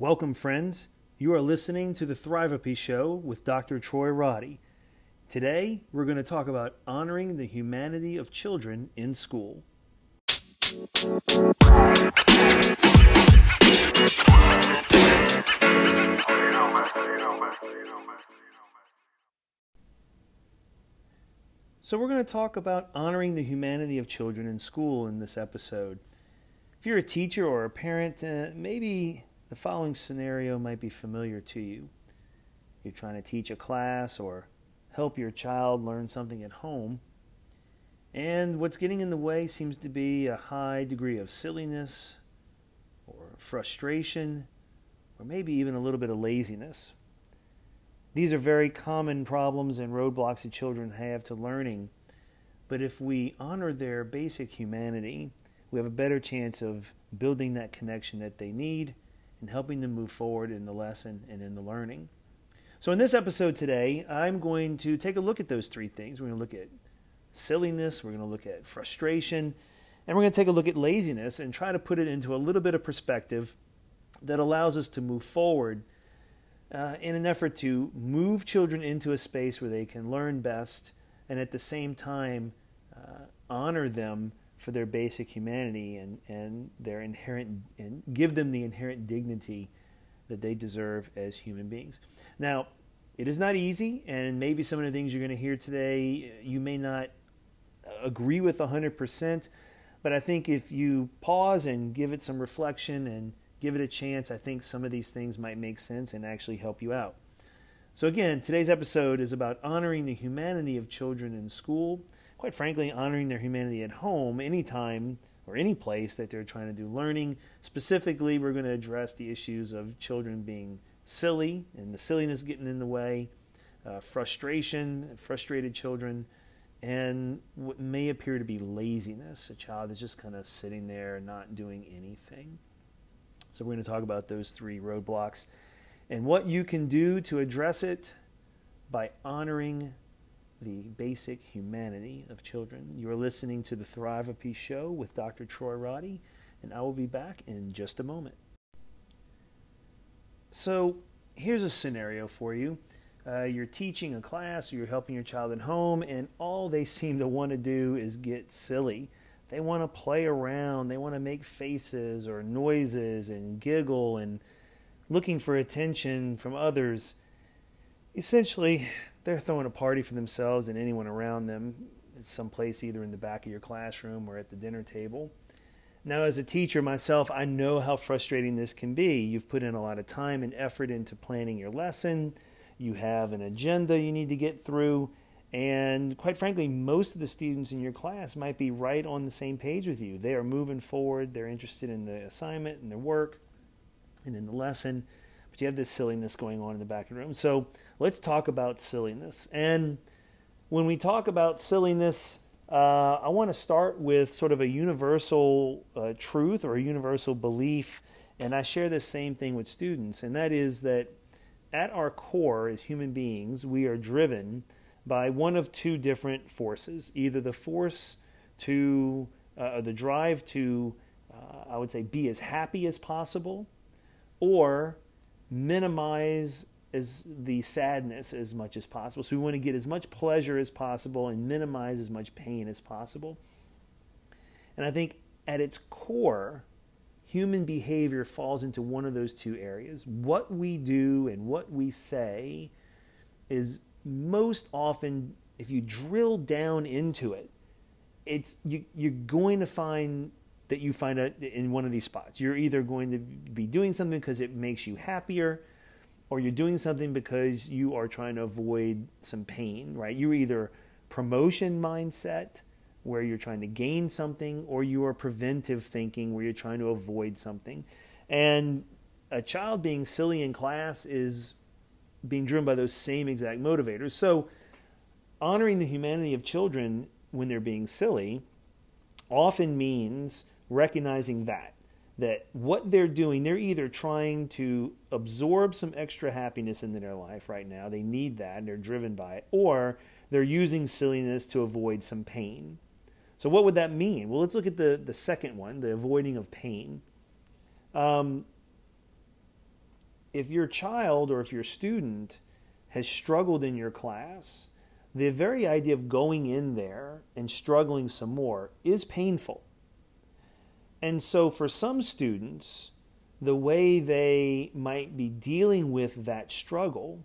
Welcome, friends. You are listening to the Thrivapy Show with Dr. Troy Roddy. Today, we're going to talk about honoring the humanity of children in school. So, we're going to talk about honoring the humanity of children in school in this episode. If you're a teacher or a parent, uh, maybe the following scenario might be familiar to you. You're trying to teach a class or help your child learn something at home, and what's getting in the way seems to be a high degree of silliness or frustration or maybe even a little bit of laziness. These are very common problems and roadblocks that children have to learning. But if we honor their basic humanity, we have a better chance of building that connection that they need and helping them move forward in the lesson and in the learning. So, in this episode today, I'm going to take a look at those three things. We're going to look at silliness, we're going to look at frustration, and we're going to take a look at laziness and try to put it into a little bit of perspective that allows us to move forward uh, in an effort to move children into a space where they can learn best and at the same time uh, honor them for their basic humanity and, and their inherent and give them the inherent dignity that they deserve as human beings. Now, it is not easy, and maybe some of the things you're going to hear today you may not agree with 100%, but I think if you pause and give it some reflection and give it a chance, I think some of these things might make sense and actually help you out. So, again, today's episode is about honoring the humanity of children in school, quite frankly, honoring their humanity at home anytime or any place that they're trying to do learning. Specifically, we're going to address the issues of children being silly and the silliness getting in the way, uh, frustration, frustrated children, and what may appear to be laziness. A child is just kind of sitting there not doing anything. So, we're going to talk about those three roadblocks and what you can do to address it by honoring the basic humanity of children. You are listening to the Thrivapy Show with Dr. Troy Roddy, and I will be back in just a moment. So, here's a scenario for you. Uh, you're teaching a class or you're helping your child at home, and all they seem to want to do is get silly they want to play around, they want to make faces or noises and giggle and looking for attention from others. Essentially, they're throwing a party for themselves and anyone around them, someplace either in the back of your classroom or at the dinner table. Now, as a teacher myself, I know how frustrating this can be. You've put in a lot of time and effort into planning your lesson, you have an agenda you need to get through, and quite frankly, most of the students in your class might be right on the same page with you. They are moving forward, they're interested in the assignment and their work and in the lesson, but you have this silliness going on in the back of the room. So let's talk about silliness. And when we talk about silliness, uh, I want to start with sort of a universal uh, truth or a universal belief, and I share this same thing with students, and that is that at our core as human beings, we are driven by one of two different forces either the force to, uh, the drive to, uh, I would say, be as happy as possible, or minimize as the sadness as much as possible. So we want to get as much pleasure as possible and minimize as much pain as possible. And I think at its core, human behavior falls into one of those two areas. What we do and what we say is most often, if you drill down into it, it's you, you're going to find that you find out in one of these spots. You're either going to be doing something because it makes you happier, or you're doing something because you are trying to avoid some pain, right? You're either promotion mindset, where you're trying to gain something, or you are preventive thinking, where you're trying to avoid something. And a child being silly in class is being driven by those same exact motivators. So, honoring the humanity of children when they're being silly often means recognizing that that what they're doing they're either trying to absorb some extra happiness into their life right now they need that and they're driven by it or they're using silliness to avoid some pain. So what would that mean? Well let's look at the, the second one the avoiding of pain. Um, if your child or if your student has struggled in your class, the very idea of going in there and struggling some more is painful. And so, for some students, the way they might be dealing with that struggle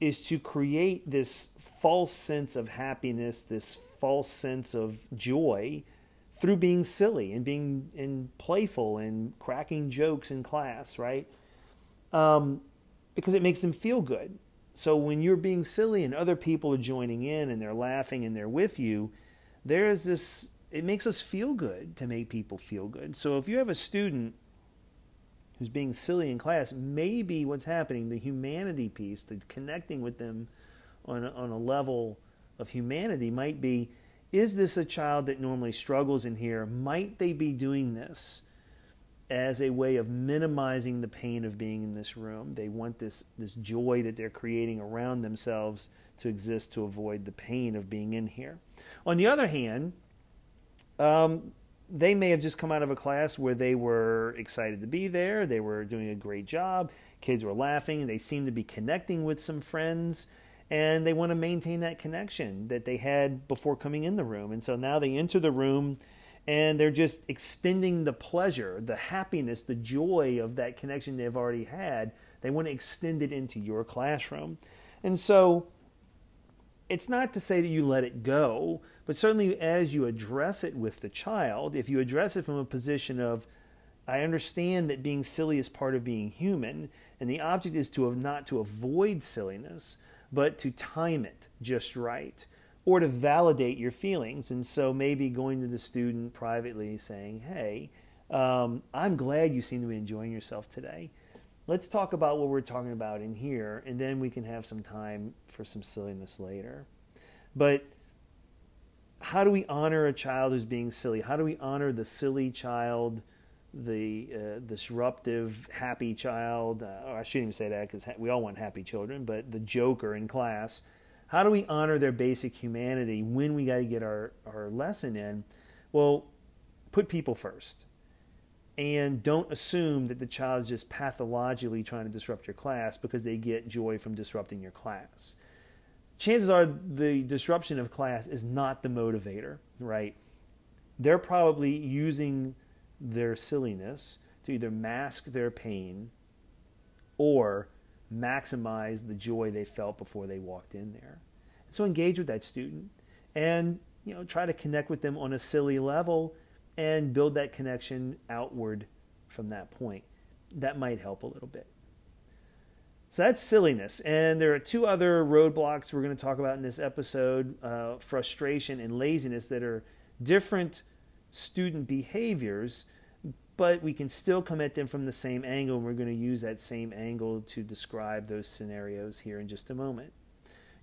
is to create this false sense of happiness, this false sense of joy through being silly and being and playful and cracking jokes in class, right? Um, because it makes them feel good. So when you're being silly and other people are joining in and they're laughing and they're with you, there is this. It makes us feel good to make people feel good. So if you have a student who's being silly in class, maybe what's happening, the humanity piece, the connecting with them on a, on a level of humanity might be is this a child that normally struggles in here? Might they be doing this as a way of minimizing the pain of being in this room? They want this, this joy that they're creating around themselves to exist to avoid the pain of being in here. On the other hand, um, they may have just come out of a class where they were excited to be there, they were doing a great job, kids were laughing, they seemed to be connecting with some friends and they want to maintain that connection that they had before coming in the room. And so now they enter the room and they're just extending the pleasure, the happiness, the joy of that connection they've already had. They want to extend it into your classroom. And so it's not to say that you let it go, but certainly as you address it with the child, if you address it from a position of, I understand that being silly is part of being human, and the object is to not to avoid silliness, but to time it just right or to validate your feelings. And so maybe going to the student privately saying, Hey, um, I'm glad you seem to be enjoying yourself today. Let's talk about what we're talking about in here, and then we can have some time for some silliness later. But how do we honor a child who's being silly? How do we honor the silly child the uh, disruptive, happy child, uh, I shouldn't even say that because we all want happy children, but the joker in class. How do we honor their basic humanity when we got to get our, our lesson in? Well, put people first. And don't assume that the child is just pathologically trying to disrupt your class because they get joy from disrupting your class. Chances are the disruption of class is not the motivator, right? They're probably using their silliness to either mask their pain or maximize the joy they felt before they walked in there. So engage with that student and you know try to connect with them on a silly level and build that connection outward from that point. That might help a little bit. So that's silliness. And there are two other roadblocks we're going to talk about in this episode uh, frustration and laziness that are different student behaviors but we can still come at them from the same angle, and we're going to use that same angle to describe those scenarios here in just a moment.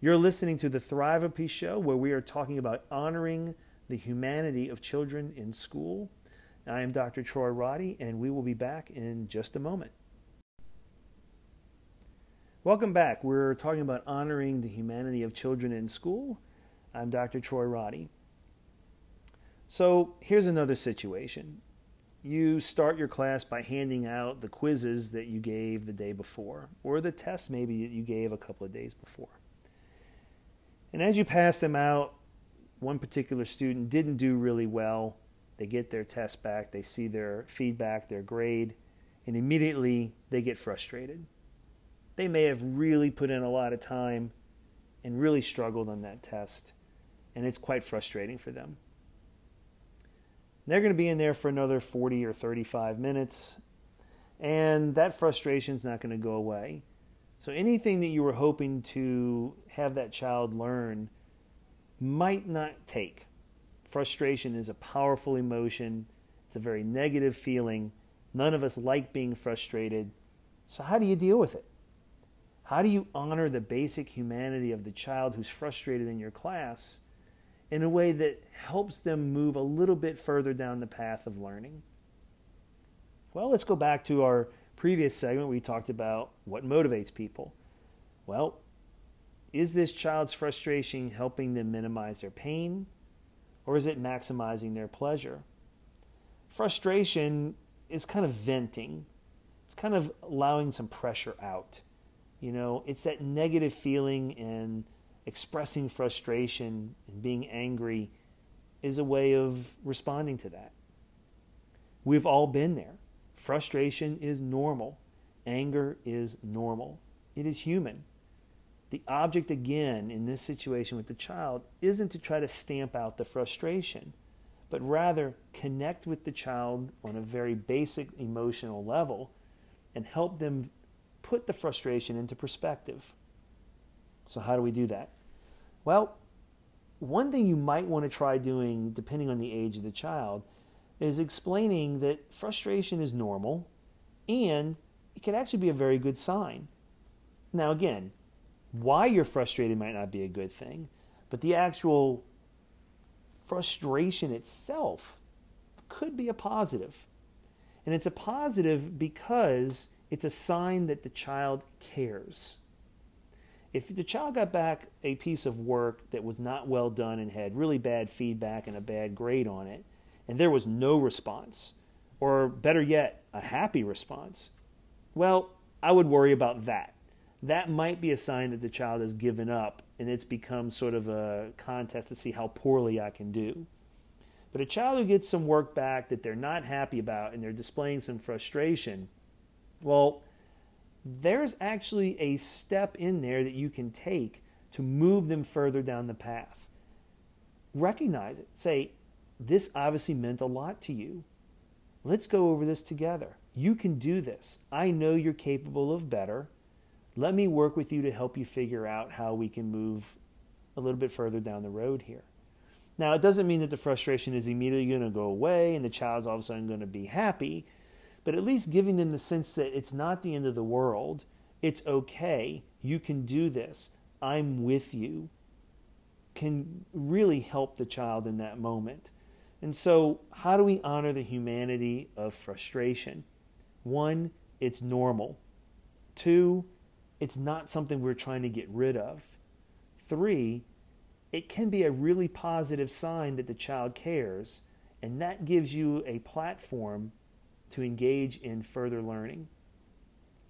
You're listening to the Thrivapy Show, where we are talking about honoring the humanity of children in school. I am Dr. Troy Roddy, and we will be back in just a moment. Welcome back. We're talking about honoring the humanity of children in school. I'm Dr. Troy Roddy. So here's another situation you start your class by handing out the quizzes that you gave the day before, or the tests maybe that you gave a couple of days before. And as you pass them out, one particular student didn't do really well. They get their test back, they see their feedback, their grade, and immediately they get frustrated. They may have really put in a lot of time and really struggled on that test, and it's quite frustrating for them. They're going to be in there for another 40 or 35 minutes, and that frustration is not going to go away. So anything that you were hoping to have that child learn might not take. Frustration is a powerful emotion. It's a very negative feeling. None of us like being frustrated. So how do you deal with it? How do you honor the basic humanity of the child who's frustrated in your class in a way that helps them move a little bit further down the path of learning? Well, let's go back to our previous segment. We talked about what motivates people. Well, is this child's frustration helping them minimize their pain, or is it maximizing their pleasure? Frustration is kind of venting. It's kind of allowing some pressure out. You know, it's that negative feeling and expressing frustration and being angry is a way of responding to that. We've all been there. Frustration is normal. Anger is normal. It is human. The object, again, in this situation with the child, isn't to try to stamp out the frustration, but rather connect with the child on a very basic emotional level and help them put the frustration into perspective. So, how do we do that? Well, one thing you might want to try doing, depending on the age of the child, is explaining that frustration is normal and it can actually be a very good sign. Now, again, why you're frustrated might not be a good thing, but the actual frustration itself could be a positive. And it's a positive because it's a sign that the child cares. If the child got back a piece of work that was not well done and had really bad feedback and a bad grade on it, and there was no response, or better yet, a happy response, well, I would worry about that. That might be a sign that the child has given up and it's become sort of a contest to see how poorly I can do. But a child who gets some work back that they're not happy about and they're displaying some frustration, well, there's actually a step in there that you can take to move them further down the path. Recognize it. Say, this obviously meant a lot to you. Let's go over this together. You can do this. I know you're capable of better. Let me work with you to help you figure out how we can move a little bit further down the road here. Now, it doesn't mean that the frustration is immediately going to go away and the child's all of a sudden going to be happy but at least giving them the sense that it's not the end of the world. It's okay. You can do this. I'm with you. Can really help the child in that moment. And so, how do we honor the humanity of frustration? One, it's normal. Two, it's not something we're trying to get rid of. Three, it can be a really positive sign that the child cares, and that gives you a platform to engage in further learning.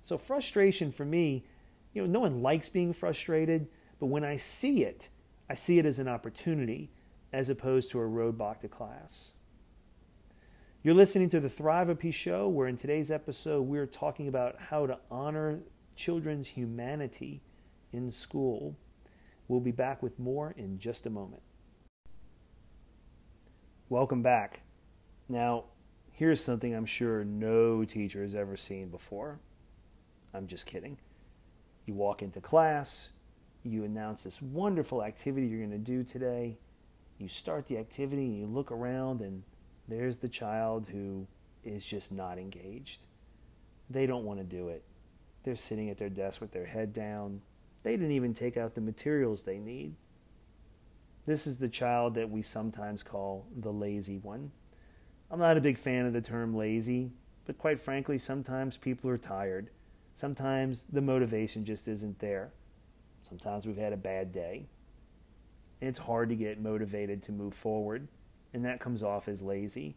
So, frustration for me, you know, no one likes being frustrated, but when I see it, I see it as an opportunity as opposed to a roadblock to class. You're listening to the Thrivapy Show, where in today's episode, we're talking about how to honor children's humanity in school. We'll be back with more in just a moment. Welcome back. Now, Here's something I'm sure no teacher has ever seen before. I'm just kidding. You walk into class, you announce this wonderful activity you're going to do today. You start the activity and you look around, and there's the child who is just not engaged. They don't want to do it. They're sitting at their desk with their head down. They didn't even take out the materials they need. This is the child that we sometimes call the lazy one. I'm not a big fan of the term lazy, but quite frankly, sometimes people are tired. Sometimes the motivation just isn't there. Sometimes we've had a bad day. And it's hard to get motivated to move forward, and that comes off as lazy.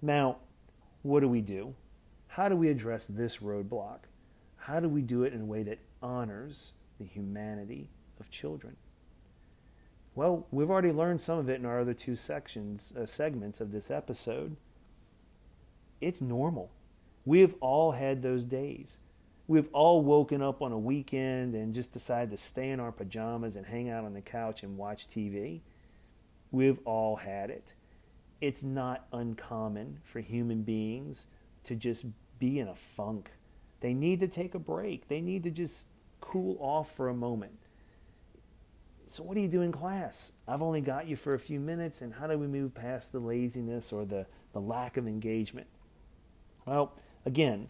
Now, what do we do? How do we address this roadblock? How do we do it in a way that honors the humanity of children? Well, we've already learned some of it in our other two sections, uh, segments of this episode. It's normal. We have all had those days. We've all woken up on a weekend and just decided to stay in our pajamas and hang out on the couch and watch TV. We've all had it. It's not uncommon for human beings to just be in a funk. They need to take a break. They need to just cool off for a moment. So, what do you do in class? I've only got you for a few minutes, and how do we move past the laziness or the, the lack of engagement? Well, again,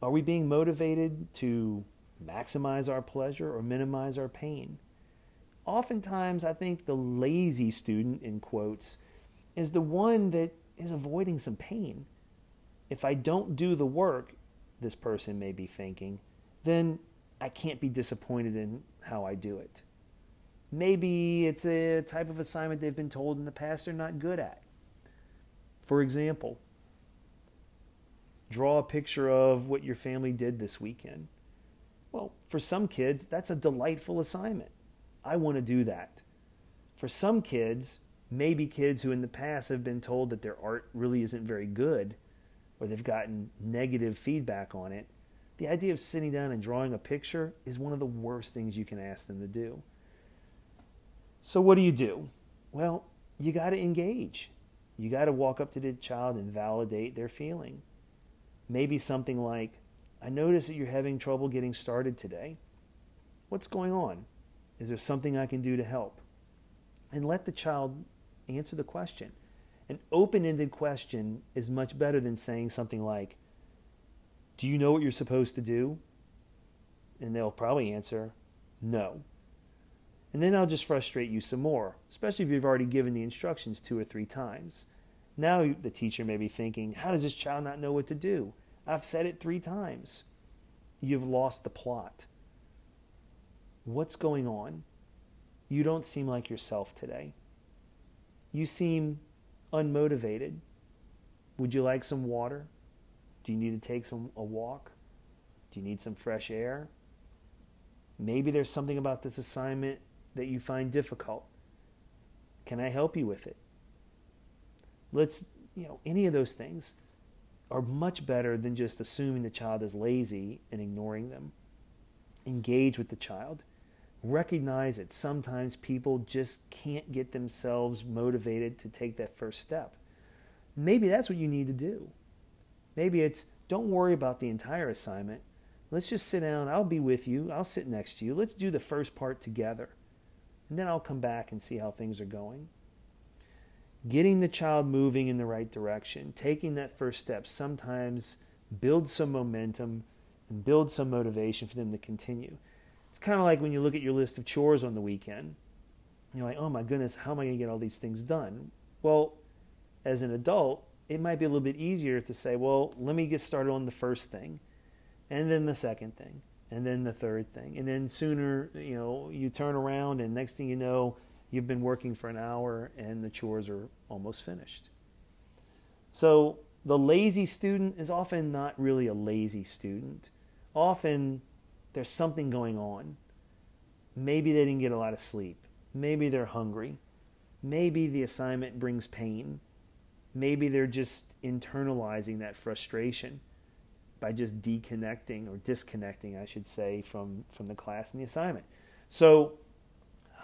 are we being motivated to maximize our pleasure or minimize our pain? Oftentimes, I think the lazy student, in quotes, is the one that is avoiding some pain. If I don't do the work, this person may be thinking, then I can't be disappointed in how I do it. Maybe it's a type of assignment they've been told in the past they're not good at. For example, Draw a picture of what your family did this weekend. Well, for some kids, that's a delightful assignment. I want to do that. For some kids, maybe kids who in the past have been told that their art really isn't very good or they've gotten negative feedback on it, the idea of sitting down and drawing a picture is one of the worst things you can ask them to do. So, what do you do? Well, you got to engage. You got to walk up to the child and validate their feeling. Maybe something like, I notice that you're having trouble getting started today. What's going on? Is there something I can do to help? And let the child answer the question. An open ended question is much better than saying something like, Do you know what you're supposed to do? And they'll probably answer, No. And then I'll just frustrate you some more, especially if you've already given the instructions two or three times. Now the teacher may be thinking, How does this child not know what to do? I've said it three times. You've lost the plot. What's going on? You don't seem like yourself today. You seem unmotivated. Would you like some water? Do you need to take some a walk? Do you need some fresh air? Maybe there's something about this assignment that you find difficult. Can I help you with it? Let's, you know, any of those things are much better than just assuming the child is lazy and ignoring them. Engage with the child. Recognize that sometimes people just can't get themselves motivated to take that first step. Maybe that's what you need to do. Maybe it's don't worry about the entire assignment. Let's just sit down. I'll be with you. I'll sit next to you. Let's do the first part together. And then I'll come back and see how things are going getting the child moving in the right direction, taking that first step, sometimes builds some momentum and builds some motivation for them to continue. It's kind of like when you look at your list of chores on the weekend. You're like, oh my goodness, how am I going to get all these things done? Well, as an adult, it might be a little bit easier to say, well, let me get started on the first thing, and then the second thing, and then the third thing. And then sooner, you know, you turn around, and next thing you know, You've been working for an hour and the chores are almost finished. So the lazy student is often not really a lazy student. Often there's something going on. Maybe they didn't get a lot of sleep. Maybe they're hungry. Maybe the assignment brings pain. Maybe they're just internalizing that frustration by just deconnecting or disconnecting, I should say, from, from the class and the assignment. So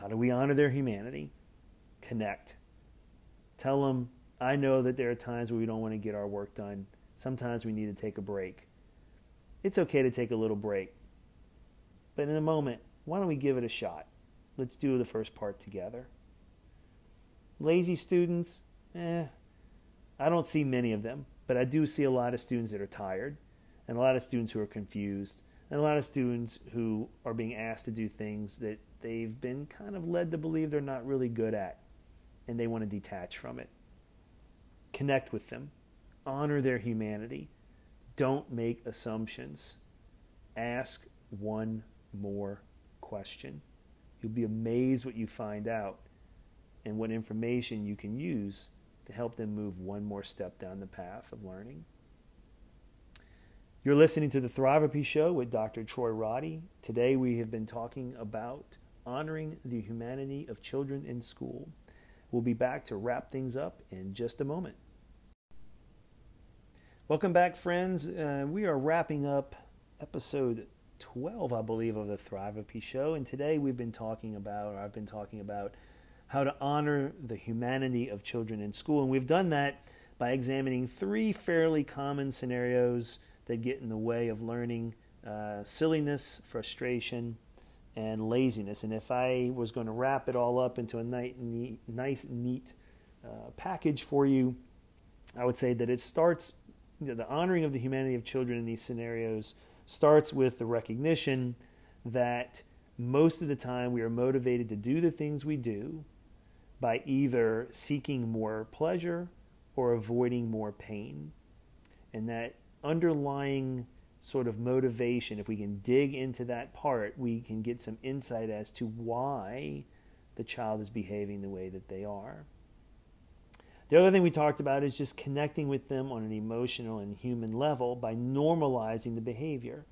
how do we honor their humanity? Connect. Tell them, I know that there are times where we don't want to get our work done. Sometimes we need to take a break. It's okay to take a little break. But in a moment, why don't we give it a shot? Let's do the first part together. Lazy students, eh, I don't see many of them, but I do see a lot of students that are tired and a lot of students who are confused and a lot of students who are being asked to do things that they've been kind of led to believe they're not really good at, and they want to detach from it. Connect with them, honor their humanity, don't make assumptions. Ask one more question. You'll be amazed what you find out and what information you can use to help them move one more step down the path of learning. You're listening to the Thrivapy Show with Dr. Troy Roddy. Today we have been talking about honoring the humanity of children in school. We'll be back to wrap things up in just a moment. Welcome back, friends. Uh, we are wrapping up episode 12, I believe, of the Thrive Thrivapy Show. And today we've been talking about, or I've been talking about, how to honor the humanity of children in school. And we've done that by examining three fairly common scenarios that get in the way of learning uh, silliness, frustration, and laziness. And if I was going to wrap it all up into a nice, neat, nice, neat uh, package for you, I would say that it starts, you know, the honoring of the humanity of children in these scenarios starts with the recognition that most of the time we are motivated to do the things we do by either seeking more pleasure or avoiding more pain. And that underlying sort of motivation, if we can dig into that part, we can get some insight as to why the child is behaving the way that they are. The other thing we talked about is just connecting with them on an emotional and human level by normalizing the behavior.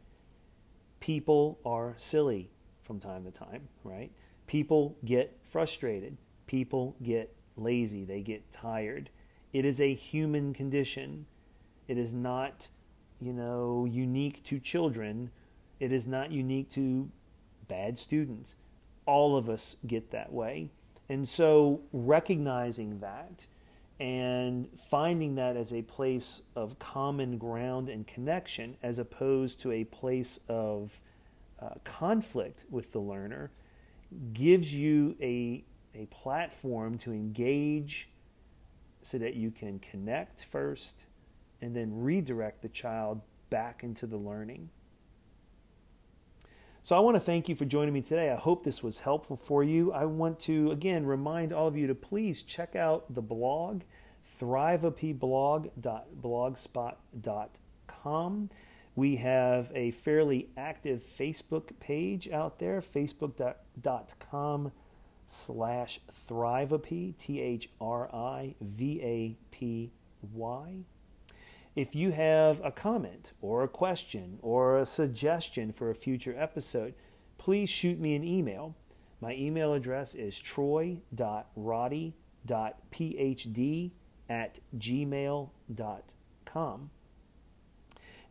People are silly from time to time, right? People get frustrated. People get lazy. They get tired. It is a human condition. It is not, you know, unique to children. It is not unique to bad students. All of us get that way. And so recognizing that and finding that as a place of common ground and connection as opposed to a place of uh, conflict with the learner gives you a, a platform to engage so that you can connect first and then redirect the child back into the learning. So I want to thank you for joining me today. I hope this was helpful for you. I want to again remind all of you to please check out the blog thriveapblog.blogspot.com. We have a fairly active Facebook page out there, facebook.com slash thrivapy, T-H-R-I-V-A-P-Y. If you have a comment or a question or a suggestion for a future episode, please shoot me an email. My email address is troy.roddy.phd at gmail.com.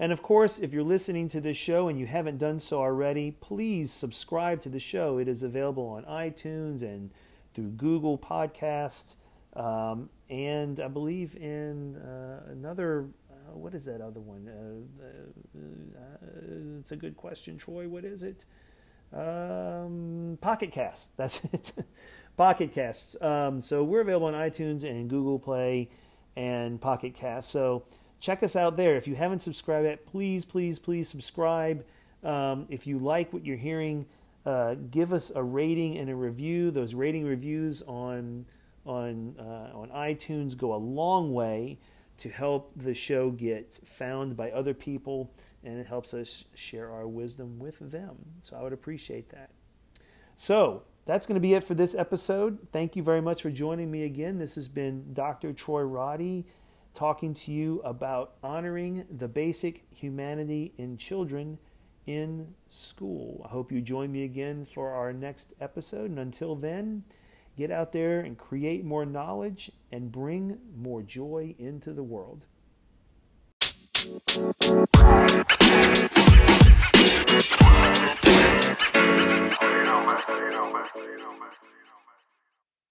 And of course, if you're listening to this show and you haven't done so already, please subscribe to the show. It is available on iTunes and through Google Podcasts, um, and I believe in uh, another uh, what is that other one? Uh, uh, it's a good question, Troy. What is it? Um, Pocket Cast. That's it. Pocket Casts. Um, so we're available on iTunes and Google Play and Pocket Cast. So check us out there. If you haven't subscribed yet, please, please, please subscribe. Um, if you like what you're hearing, uh, give us a rating and a review. Those rating reviews on on uh, on iTunes go a long way to help the show get found by other people, and it helps us share our wisdom with them. So I would appreciate that. So that's going to be it for this episode. Thank you very much for joining me again. This has been Dr. Troy Roddy talking to you about honoring the basic humanity in children in school. I hope you join me again for our next episode. And until then, Get out there and create more knowledge and bring more joy into the world.